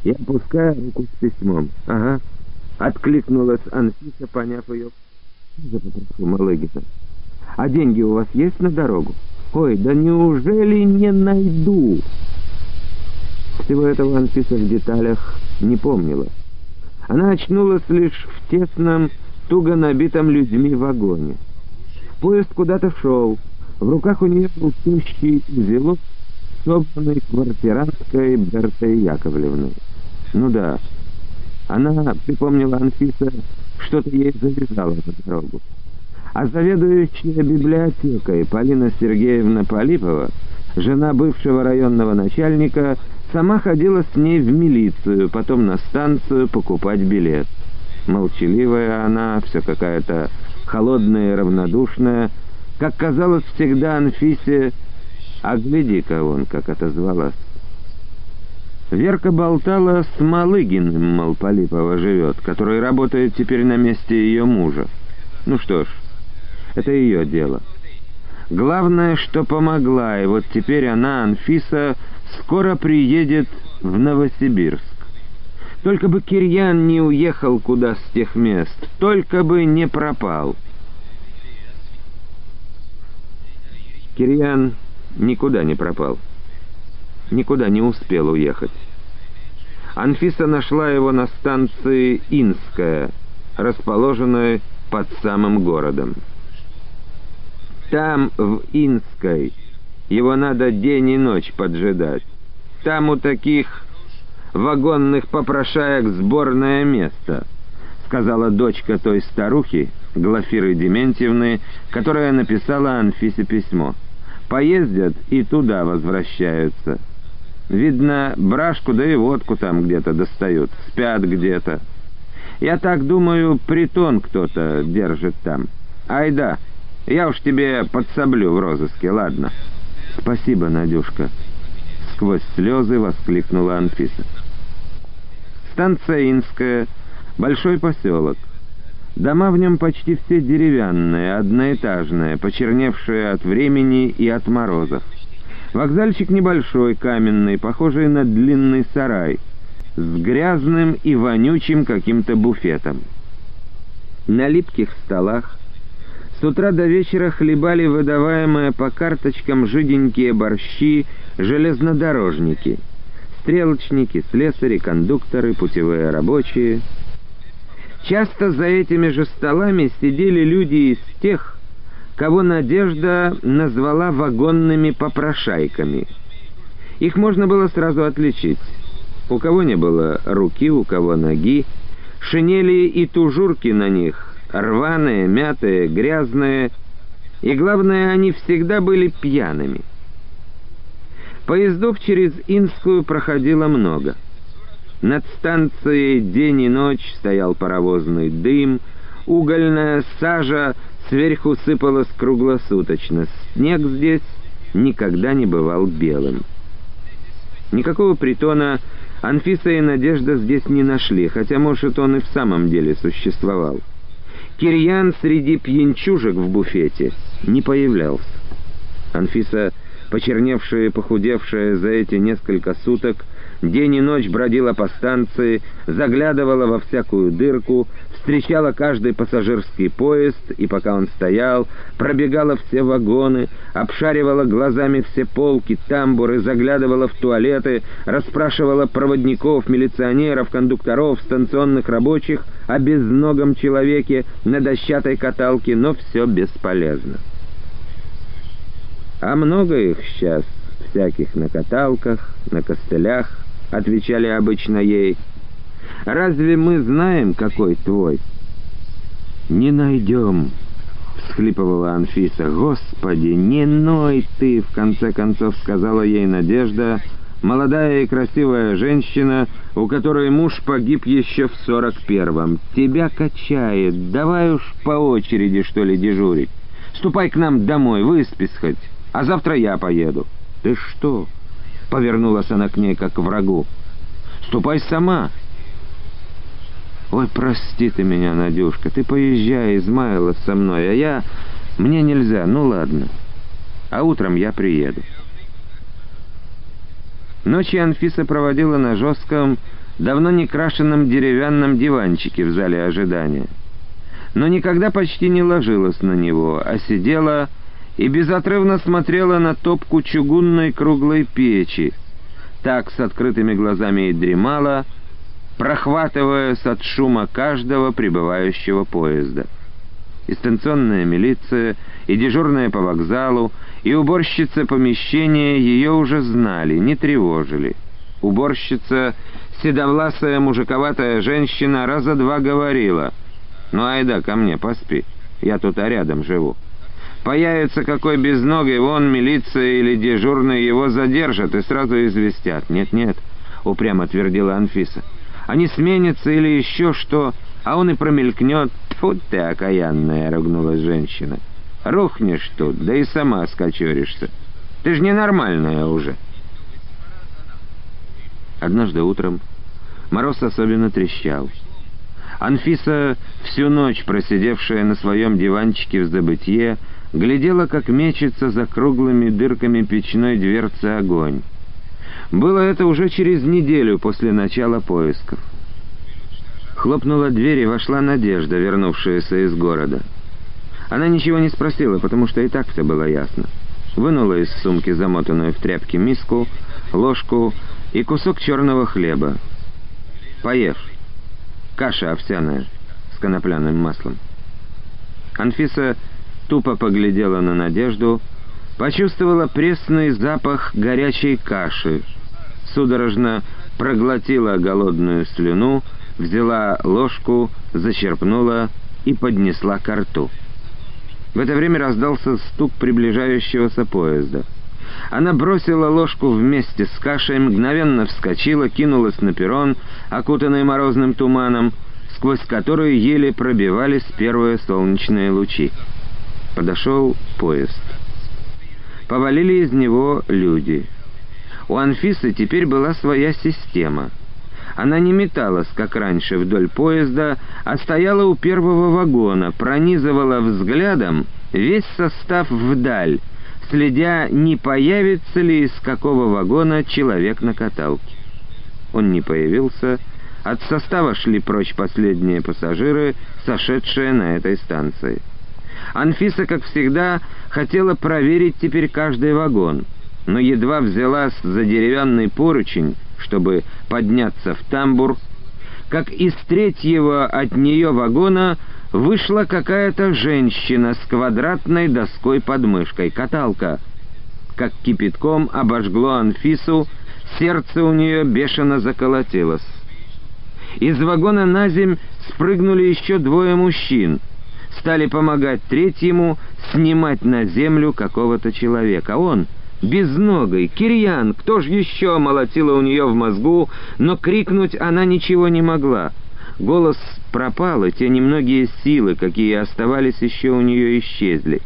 и опуская руку с письмом. «Ага». Откликнулась Анфиса, поняв ее. «Я попрошу Малыгина. А деньги у вас есть на дорогу? Ой, да неужели не найду?» Всего этого Анфиса в деталях не помнила. Она очнулась лишь в тесном, туго набитом людьми вагоне. Поезд куда-то шел. В руках у нее был тущий узелок, собранный квартиранткой Бертой Яковлевной. Ну да, она припомнила Анфиса, что-то ей завязала на дорогу. А заведующая библиотекой Полина Сергеевна Полипова, жена бывшего районного начальника, Сама ходила с ней в милицию, потом на станцию покупать билет. Молчаливая она, все какая-то холодная и равнодушная, как казалось всегда Анфисе, а гляди-ка он, как отозвалась. Верка болтала с Малыгиным, мол, Полипова живет, который работает теперь на месте ее мужа. Ну что ж, это ее дело. Главное, что помогла, и вот теперь она, Анфиса, скоро приедет в Новосибирск. Только бы Кирьян не уехал куда с тех мест, только бы не пропал. Кирьян никуда не пропал, никуда не успел уехать. Анфиса нашла его на станции Инская, расположенной под самым городом. Там, в Инской, его надо день и ночь поджидать. Там у таких вагонных попрошаек сборное место», — сказала дочка той старухи, Глафиры Дементьевны, которая написала Анфисе письмо. «Поездят и туда возвращаются. Видно, брашку да и водку там где-то достают, спят где-то. Я так думаю, притон кто-то держит там. Ай да, я уж тебе подсоблю в розыске, ладно?» «Спасибо, Надюшка», — сквозь слезы воскликнула Анфиса. Станция Инская, большой поселок. Дома в нем почти все деревянные, одноэтажные, почерневшие от времени и от морозов. Вокзальчик небольшой, каменный, похожий на длинный сарай, с грязным и вонючим каким-то буфетом. На липких столах с утра до вечера хлебали выдаваемые по карточкам жиденькие борщи железнодорожники, стрелочники, слесари, кондукторы, путевые рабочие. Часто за этими же столами сидели люди из тех, кого Надежда назвала вагонными попрошайками. Их можно было сразу отличить. У кого не было руки, у кого ноги, шинели и тужурки на них рваные, мятые, грязные, и, главное, они всегда были пьяными. Поездов через Инскую проходило много. Над станцией день и ночь стоял паровозный дым, угольная сажа сверху сыпалась круглосуточно. Снег здесь никогда не бывал белым. Никакого притона Анфиса и Надежда здесь не нашли, хотя, может, он и в самом деле существовал. Кирьян среди пьянчужек в буфете не появлялся. Анфиса, почерневшая и похудевшая за эти несколько суток, день и ночь бродила по станции, заглядывала во всякую дырку, встречала каждый пассажирский поезд, и пока он стоял, пробегала все вагоны, обшаривала глазами все полки, тамбуры, заглядывала в туалеты, расспрашивала проводников, милиционеров, кондукторов, станционных рабочих о безногом человеке на дощатой каталке, но все бесполезно. А много их сейчас, всяких на каталках, на костылях, отвечали обычно ей, — Разве мы знаем, какой твой?» «Не найдем», — всхлипывала Анфиса. «Господи, не ной ты!» — в конце концов сказала ей Надежда, молодая и красивая женщина, у которой муж погиб еще в сорок первом. «Тебя качает, давай уж по очереди, что ли, дежурить. Ступай к нам домой, выспись хоть, а завтра я поеду». «Ты что?» — повернулась она к ней, как к врагу. «Ступай сама». «Ой, прости ты меня, Надюшка, ты поезжай, Измайлов, со мной, а я... Мне нельзя, ну ладно. А утром я приеду». Ночи Анфиса проводила на жестком, давно не крашенном деревянном диванчике в зале ожидания. Но никогда почти не ложилась на него, а сидела и безотрывно смотрела на топку чугунной круглой печи. Так с открытыми глазами и дремала, прохватываясь от шума каждого прибывающего поезда. И станционная милиция, и дежурная по вокзалу, и уборщица помещения ее уже знали, не тревожили. Уборщица, седовласая мужиковатая женщина, раза два говорила, «Ну, айда ко мне, поспи, я тут а рядом живу». Появится какой безногий, вон милиция или дежурный его задержат и сразу известят. Нет-нет, упрямо твердила Анфиса. Они сменятся или еще что, а он и промелькнет. Тьфу ты, окаянная, ругнулась женщина. Рухнешь тут, да и сама скачеришься. Ты ж ненормальная уже. Однажды утром мороз особенно трещал. Анфиса, всю ночь просидевшая на своем диванчике в забытье, глядела, как мечется за круглыми дырками печной дверцы огонь. Было это уже через неделю после начала поисков. Хлопнула дверь и вошла Надежда, вернувшаяся из города. Она ничего не спросила, потому что и так все было ясно. Вынула из сумки замотанную в тряпки миску, ложку и кусок черного хлеба. «Поешь. Каша овсяная с конопляным маслом». Анфиса тупо поглядела на Надежду, почувствовала пресный запах горячей каши, судорожно проглотила голодную слюну, взяла ложку, зачерпнула и поднесла ко рту. В это время раздался стук приближающегося поезда. Она бросила ложку вместе с кашей, мгновенно вскочила, кинулась на перрон, окутанный морозным туманом, сквозь который еле пробивались первые солнечные лучи. Подошел поезд. Повалили из него люди. У Анфисы теперь была своя система. Она не металась, как раньше, вдоль поезда, а стояла у первого вагона, пронизывала взглядом весь состав вдаль, следя, не появится ли из какого вагона человек на каталке. Он не появился. От состава шли прочь последние пассажиры, сошедшие на этой станции. Анфиса, как всегда, хотела проверить теперь каждый вагон, но едва взялась за деревянный поручень, чтобы подняться в тамбур, как из третьего от нее вагона вышла какая-то женщина с квадратной доской под мышкой, каталка. Как кипятком обожгло Анфису, сердце у нее бешено заколотилось. Из вагона на земь спрыгнули еще двое мужчин. Стали помогать третьему снимать на землю какого-то человека. Он — безногой, Кирьян, кто ж еще молотила у нее в мозгу, но крикнуть она ничего не могла. Голос пропал, и те немногие силы, какие оставались еще у нее, исчезли.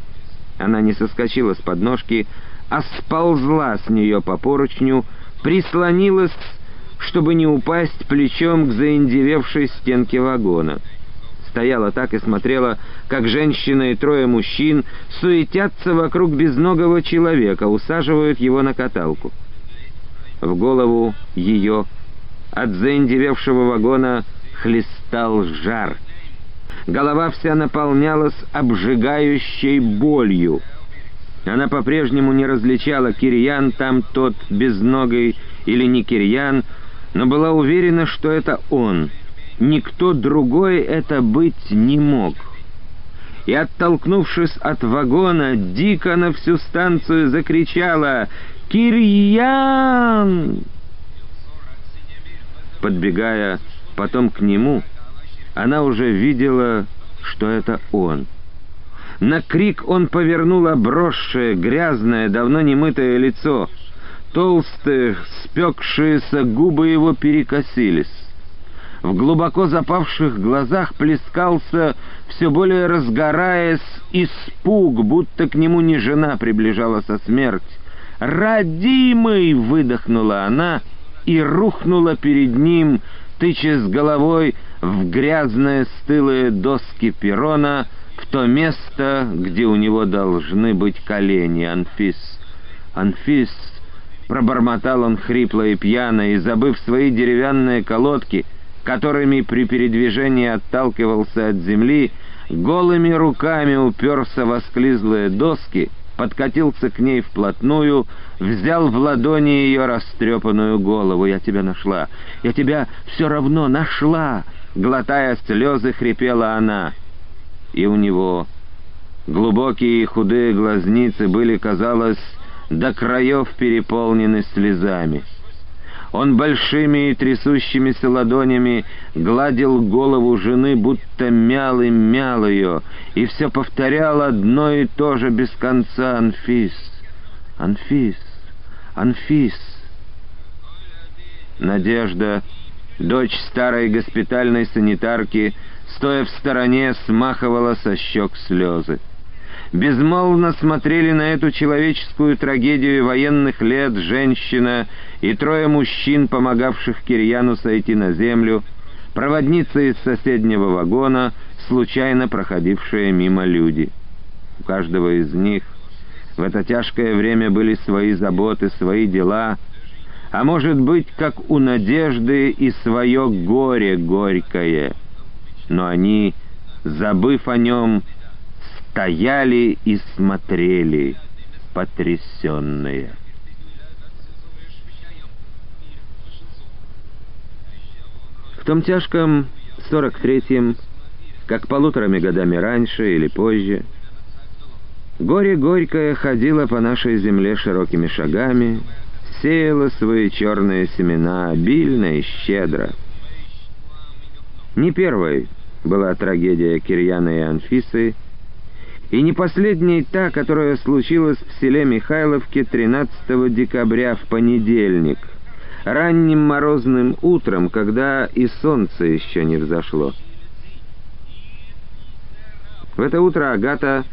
Она не соскочила с подножки, а сползла с нее по поручню, прислонилась, чтобы не упасть плечом к заиндевевшей стенке вагона стояла так и смотрела, как женщина и трое мужчин суетятся вокруг безногого человека, усаживают его на каталку. В голову ее от заиндевевшего вагона хлестал жар. Голова вся наполнялась обжигающей болью. Она по-прежнему не различала, кирьян там тот безногой или не кирьян, но была уверена, что это он — Никто другой это быть не мог. И, оттолкнувшись от вагона, дико на всю станцию закричала «Кирьян!». Подбегая потом к нему, она уже видела, что это он. На крик он повернул обросшее, грязное, давно немытое лицо. Толстые, спекшиеся губы его перекосились. В глубоко запавших глазах плескался, все более разгораясь, испуг, будто к нему не жена приближалась со смерть. «Родимый!» — выдохнула она и рухнула перед ним, тыча с головой в грязные стылые доски перрона, в то место, где у него должны быть колени, Анфис. «Анфис!» — пробормотал он хрипло и пьяно, и, забыв свои деревянные колодки — которыми при передвижении отталкивался от земли, голыми руками уперся в осклизлые доски, подкатился к ней вплотную, взял в ладони ее растрепанную голову. «Я тебя нашла! Я тебя все равно нашла!» Глотая слезы, хрипела она. И у него глубокие и худые глазницы были, казалось, до краев переполнены слезами. Он большими и трясущимися ладонями гладил голову жены, будто мял и мял ее, и все повторял одно и то же без конца «Анфис! Анфис! Анфис!» Надежда, дочь старой госпитальной санитарки, стоя в стороне, смахивала со щек слезы безмолвно смотрели на эту человеческую трагедию военных лет женщина и трое мужчин, помогавших Кирьяну сойти на землю, проводница из соседнего вагона, случайно проходившие мимо люди. У каждого из них в это тяжкое время были свои заботы, свои дела, а может быть, как у Надежды и свое горе горькое. Но они, забыв о нем, стояли и смотрели, потрясенные. В том тяжком 43-м, как полуторами годами раньше или позже, горе горькое ходило по нашей земле широкими шагами, сеяло свои черные семена обильно и щедро. Не первой была трагедия Кирьяна и Анфисы, и не последней та, которая случилась в селе Михайловке 13 декабря в понедельник, ранним морозным утром, когда и солнце еще не взошло. В это утро Агата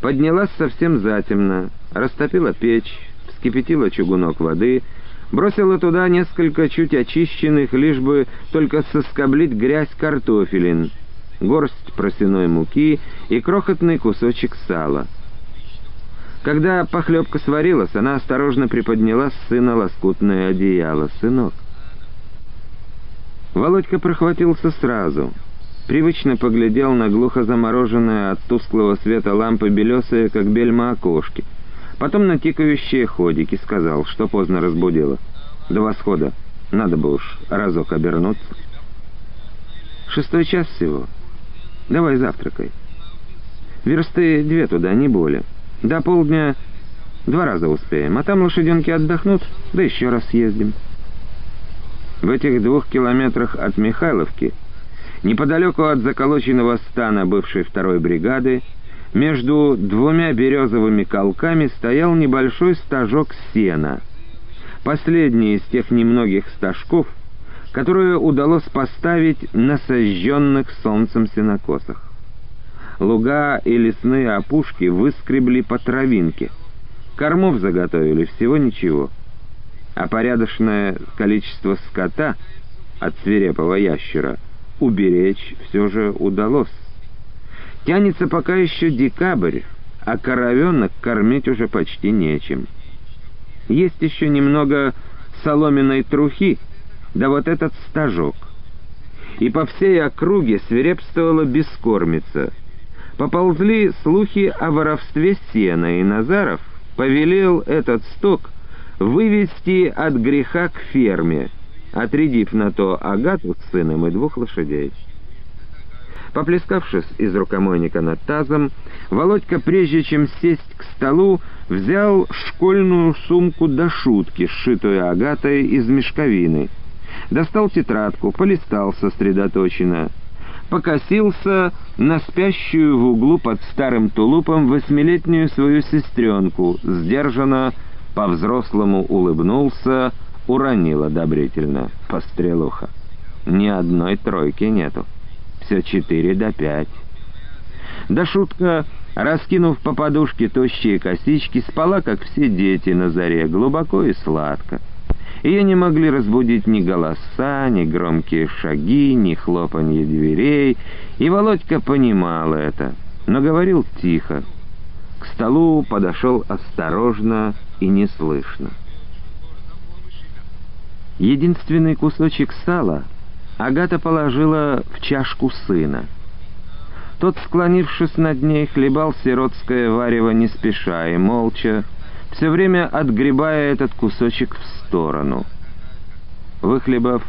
поднялась совсем затемно, растопила печь, вскипятила чугунок воды, бросила туда несколько чуть очищенных, лишь бы только соскоблить грязь картофелин — горсть просеной муки и крохотный кусочек сала. Когда похлебка сварилась, она осторожно приподняла с сына лоскутное одеяло. «Сынок!» Володька прохватился сразу. Привычно поглядел на глухо замороженное от тусклого света лампы белесые, как бельма окошки. Потом на тикающие ходики сказал, что поздно разбудило. До восхода. Надо бы уж разок обернуться. Шестой час всего. Давай завтракай. Версты две туда, не более. До полдня два раза успеем, а там лошаденки отдохнут, да еще раз съездим. В этих двух километрах от Михайловки, неподалеку от заколоченного стана бывшей второй бригады, между двумя березовыми колками стоял небольшой стажок сена. Последний из тех немногих стажков, которую удалось поставить на сожженных солнцем сенокосах. Луга и лесные опушки выскребли по травинке. Кормов заготовили всего ничего. А порядочное количество скота от свирепого ящера уберечь все же удалось. Тянется пока еще декабрь, а коровенок кормить уже почти нечем. Есть еще немного соломенной трухи, да вот этот стажок. И по всей округе свирепствовала бескормица. Поползли слухи о воровстве сена, и Назаров повелел этот сток вывести от греха к ферме, отрядив на то Агату с сыном и двух лошадей. Поплескавшись из рукомойника над тазом, Володька, прежде чем сесть к столу, взял школьную сумку до шутки, сшитую Агатой из мешковины — Достал тетрадку, полистал сосредоточенно. Покосился на спящую в углу под старым тулупом восьмилетнюю свою сестренку, сдержанно, по-взрослому улыбнулся, уронил одобрительно. Пострелуха. Ни одной тройки нету. Все четыре до пять. Да шутка, раскинув по подушке тощие косички, спала, как все дети на заре, глубоко и сладко. Ее не могли разбудить ни голоса, ни громкие шаги, ни хлопанье дверей, и Володька понимал это, но говорил тихо. К столу подошел осторожно и неслышно. Единственный кусочек сала Агата положила в чашку сына. Тот, склонившись над ней, хлебал сиротское варево не спеша и молча, все время отгребая этот кусочек в сторону. Выхлебав,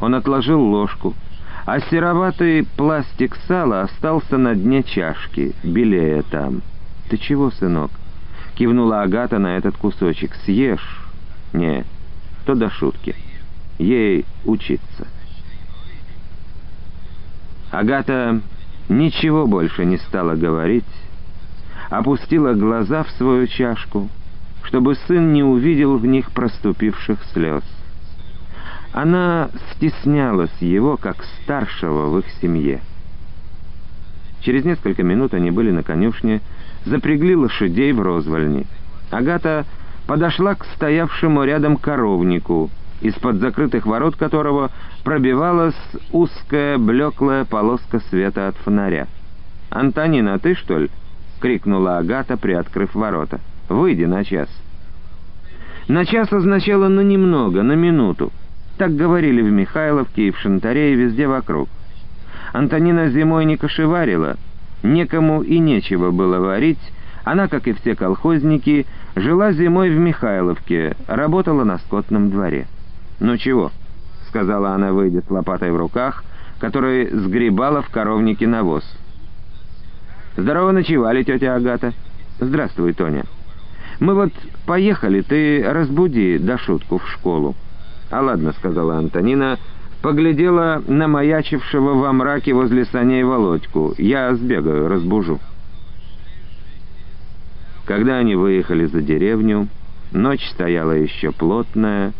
он отложил ложку, а сероватый пластик сала остался на дне чашки, белее там. «Ты чего, сынок?» — кивнула Агата на этот кусочек. «Съешь?» «Не, то до шутки». ей учиться. Агата ничего больше не стала говорить, опустила глаза в свою чашку, чтобы сын не увидел в них проступивших слез. Она стеснялась его, как старшего в их семье. Через несколько минут они были на конюшне, запрягли лошадей в розвальни. Агата подошла к стоявшему рядом коровнику, из-под закрытых ворот которого пробивалась узкая блеклая полоска света от фонаря. «Антонина, ты что ли?» — крикнула Агата, приоткрыв ворота. «Выйди на час». На час означало «на немного», «на минуту». Так говорили в Михайловке и в Шантаре и везде вокруг. Антонина зимой не кошеварила, некому и нечего было варить, она, как и все колхозники, жила зимой в Михайловке, работала на скотном дворе. «Ну чего?» — сказала она, выйдя с лопатой в руках, которой сгребала в коровнике навоз. «Здорово ночевали, тетя Агата». «Здравствуй, Тоня». «Мы вот поехали, ты разбуди до шутку в школу». «А ладно», — сказала Антонина, поглядела на маячившего во мраке возле саней Володьку. «Я сбегаю, разбужу». Когда они выехали за деревню, ночь стояла еще плотная,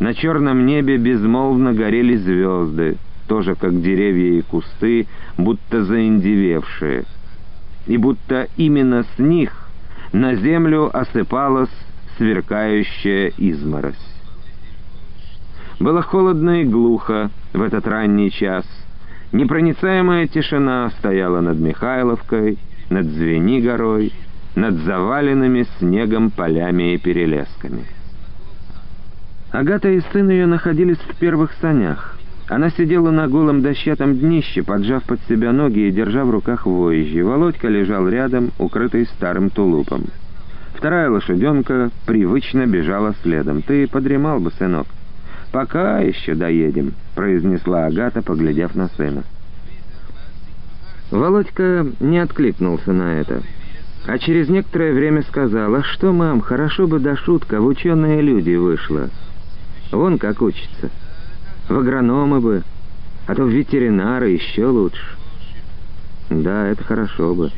на черном небе безмолвно горели звезды, тоже как деревья и кусты, будто заиндевевшие. И будто именно с них на землю осыпалась сверкающая изморозь. Было холодно и глухо в этот ранний час. Непроницаемая тишина стояла над Михайловкой, над Звени горой, над заваленными снегом полями и перелесками. Агата и сын ее находились в первых санях. Она сидела на голом дощатом днище, поджав под себя ноги и держа в руках вожжи. Володька лежал рядом, укрытый старым тулупом. Вторая лошаденка привычно бежала следом. «Ты подремал бы, сынок?» «Пока еще доедем», — произнесла Агата, поглядев на сына. Володька не откликнулся на это. А через некоторое время сказала, что, мам, хорошо бы до шутка в ученые люди вышла. Вон как учится. В агрономы бы, а то в ветеринары еще лучше. Да, это хорошо бы,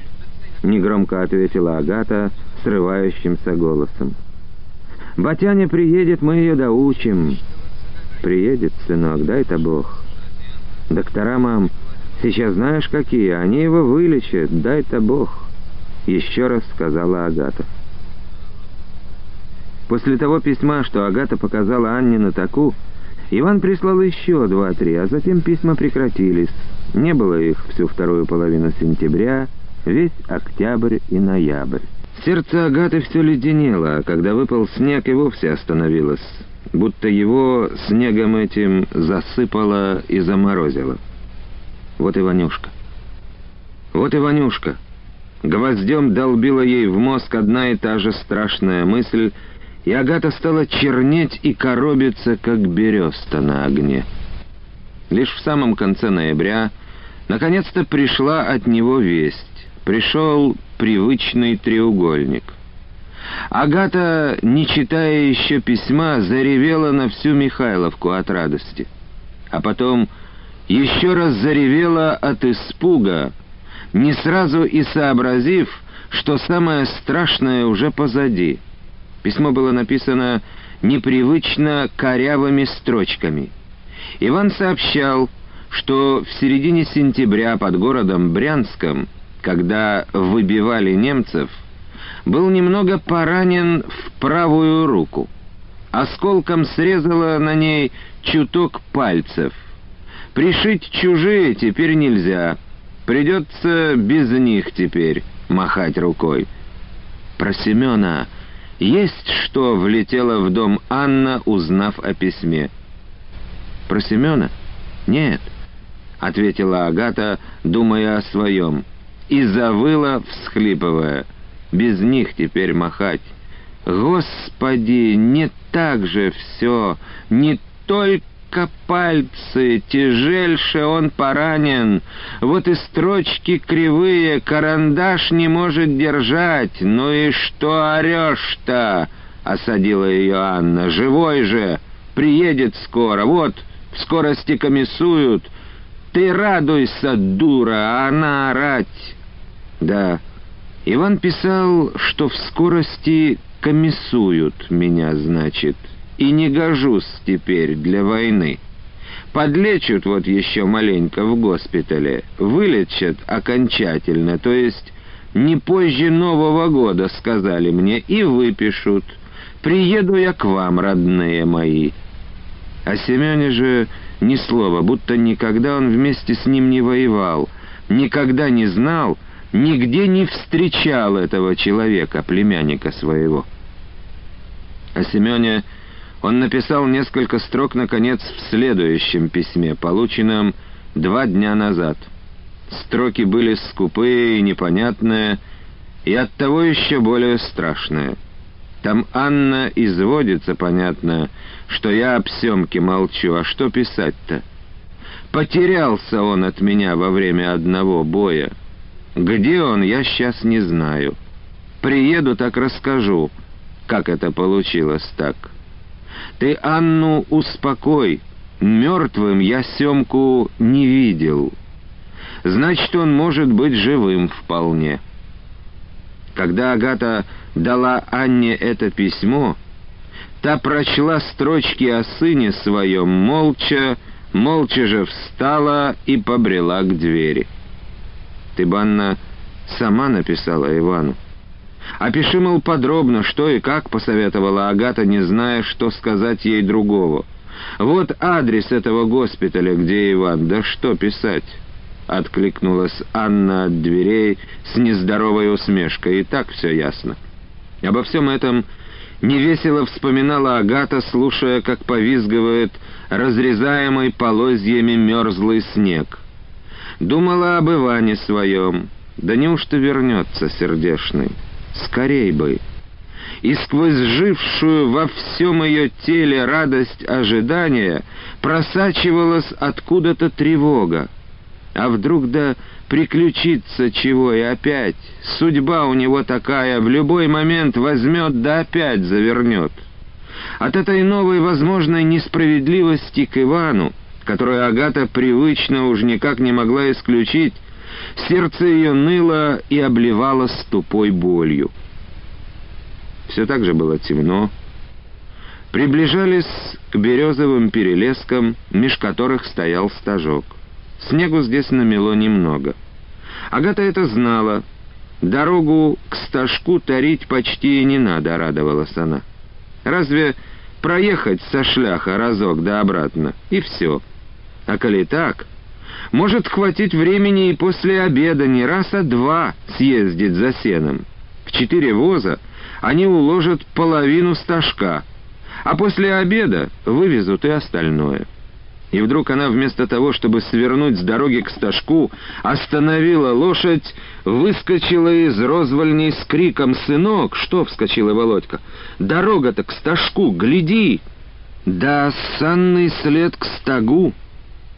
негромко ответила Агата срывающимся голосом. Батяня приедет, мы ее доучим. Приедет, сынок, дай-то Бог. Доктора, мам, сейчас знаешь какие, они его вылечат, дай-то Бог. — еще раз сказала Агата. После того письма, что Агата показала Анне на таку, Иван прислал еще два-три, а затем письма прекратились. Не было их всю вторую половину сентября, весь октябрь и ноябрь. Сердце Агаты все леденело, а когда выпал снег и вовсе остановилось, будто его снегом этим засыпало и заморозило. Вот и Ванюшка. Вот и Ванюшка. Гвоздем долбила ей в мозг одна и та же страшная мысль, и Агата стала чернеть и коробиться, как береста на огне. Лишь в самом конце ноября наконец-то пришла от него весть. Пришел привычный треугольник. Агата, не читая еще письма, заревела на всю Михайловку от радости. А потом еще раз заревела от испуга, не сразу и сообразив, что самое страшное уже позади. Письмо было написано непривычно корявыми строчками. Иван сообщал, что в середине сентября под городом Брянском, когда выбивали немцев, был немного поранен в правую руку. Осколком срезало на ней чуток пальцев. Пришить чужие теперь нельзя — Придется без них теперь махать рукой. Про Семена есть что влетела в дом Анна, узнав о письме. Про Семена? Нет, ответила Агата, думая о своем, и завыла, всхлипывая. Без них теперь махать. Господи, не так же все, не только только пальцы, тяжельше он поранен. Вот и строчки кривые, карандаш не может держать. Ну и что орешь-то?» — осадила ее Анна. «Живой же! приедет скоро, вот, в скорости комиссуют. Ты радуйся, дура, а она орать. Да, Иван писал, что в скорости комиссуют меня, значит, и не гожусь теперь для войны. Подлечат вот еще маленько в госпитале, вылечат окончательно, то есть не позже Нового года, сказали мне, и выпишут. Приеду я к вам, родные мои. О Семене же ни слова, будто никогда он вместе с ним не воевал, никогда не знал, нигде не встречал этого человека, племянника своего. О Семене он написал несколько строк, наконец, в следующем письме, полученном два дня назад. Строки были скупые и непонятные, и оттого еще более страшные. Там Анна изводится, понятно, что я об Семке молчу, а что писать-то? Потерялся он от меня во время одного боя. Где он, я сейчас не знаю. Приеду, так расскажу, как это получилось так». Ты Анну успокой. Мертвым я Семку не видел. Значит, он может быть живым вполне. Когда Агата дала Анне это письмо, та прочла строчки о сыне своем молча, молча же встала и побрела к двери. Ты, Банна, сама написала Ивану. Опиши, мол, подробно, что и как посоветовала Агата, не зная, что сказать ей другого. Вот адрес этого госпиталя, где Иван, да что писать? Откликнулась Анна от дверей с нездоровой усмешкой, и так все ясно. Обо всем этом невесело вспоминала Агата, слушая, как повизгивает разрезаемый полозьями мерзлый снег. Думала об Иване своем, да неужто вернется сердешный? Скорей бы. И сквозь жившую во всем ее теле радость ожидания просачивалась откуда-то тревога. А вдруг да приключится чего и опять? Судьба у него такая, в любой момент возьмет да опять завернет. От этой новой возможной несправедливости к Ивану, которую Агата привычно уж никак не могла исключить, Сердце ее ныло и обливалось тупой болью. Все так же было темно. Приближались к березовым перелескам, меж которых стоял стажок. Снегу здесь намело немного. Агата это знала. Дорогу к стажку тарить почти и не надо, радовалась она. Разве проехать со шляха разок да обратно, и все. А коли так, может хватить времени и после обеда не раз, а два съездить за сеном. В четыре воза они уложат половину стажка, а после обеда вывезут и остальное. И вдруг она вместо того, чтобы свернуть с дороги к стажку, остановила лошадь, выскочила из розвольней с криком «Сынок!» «Что?» — вскочила Володька. «Дорога-то к стажку, гляди!» «Да, санный след к стагу!»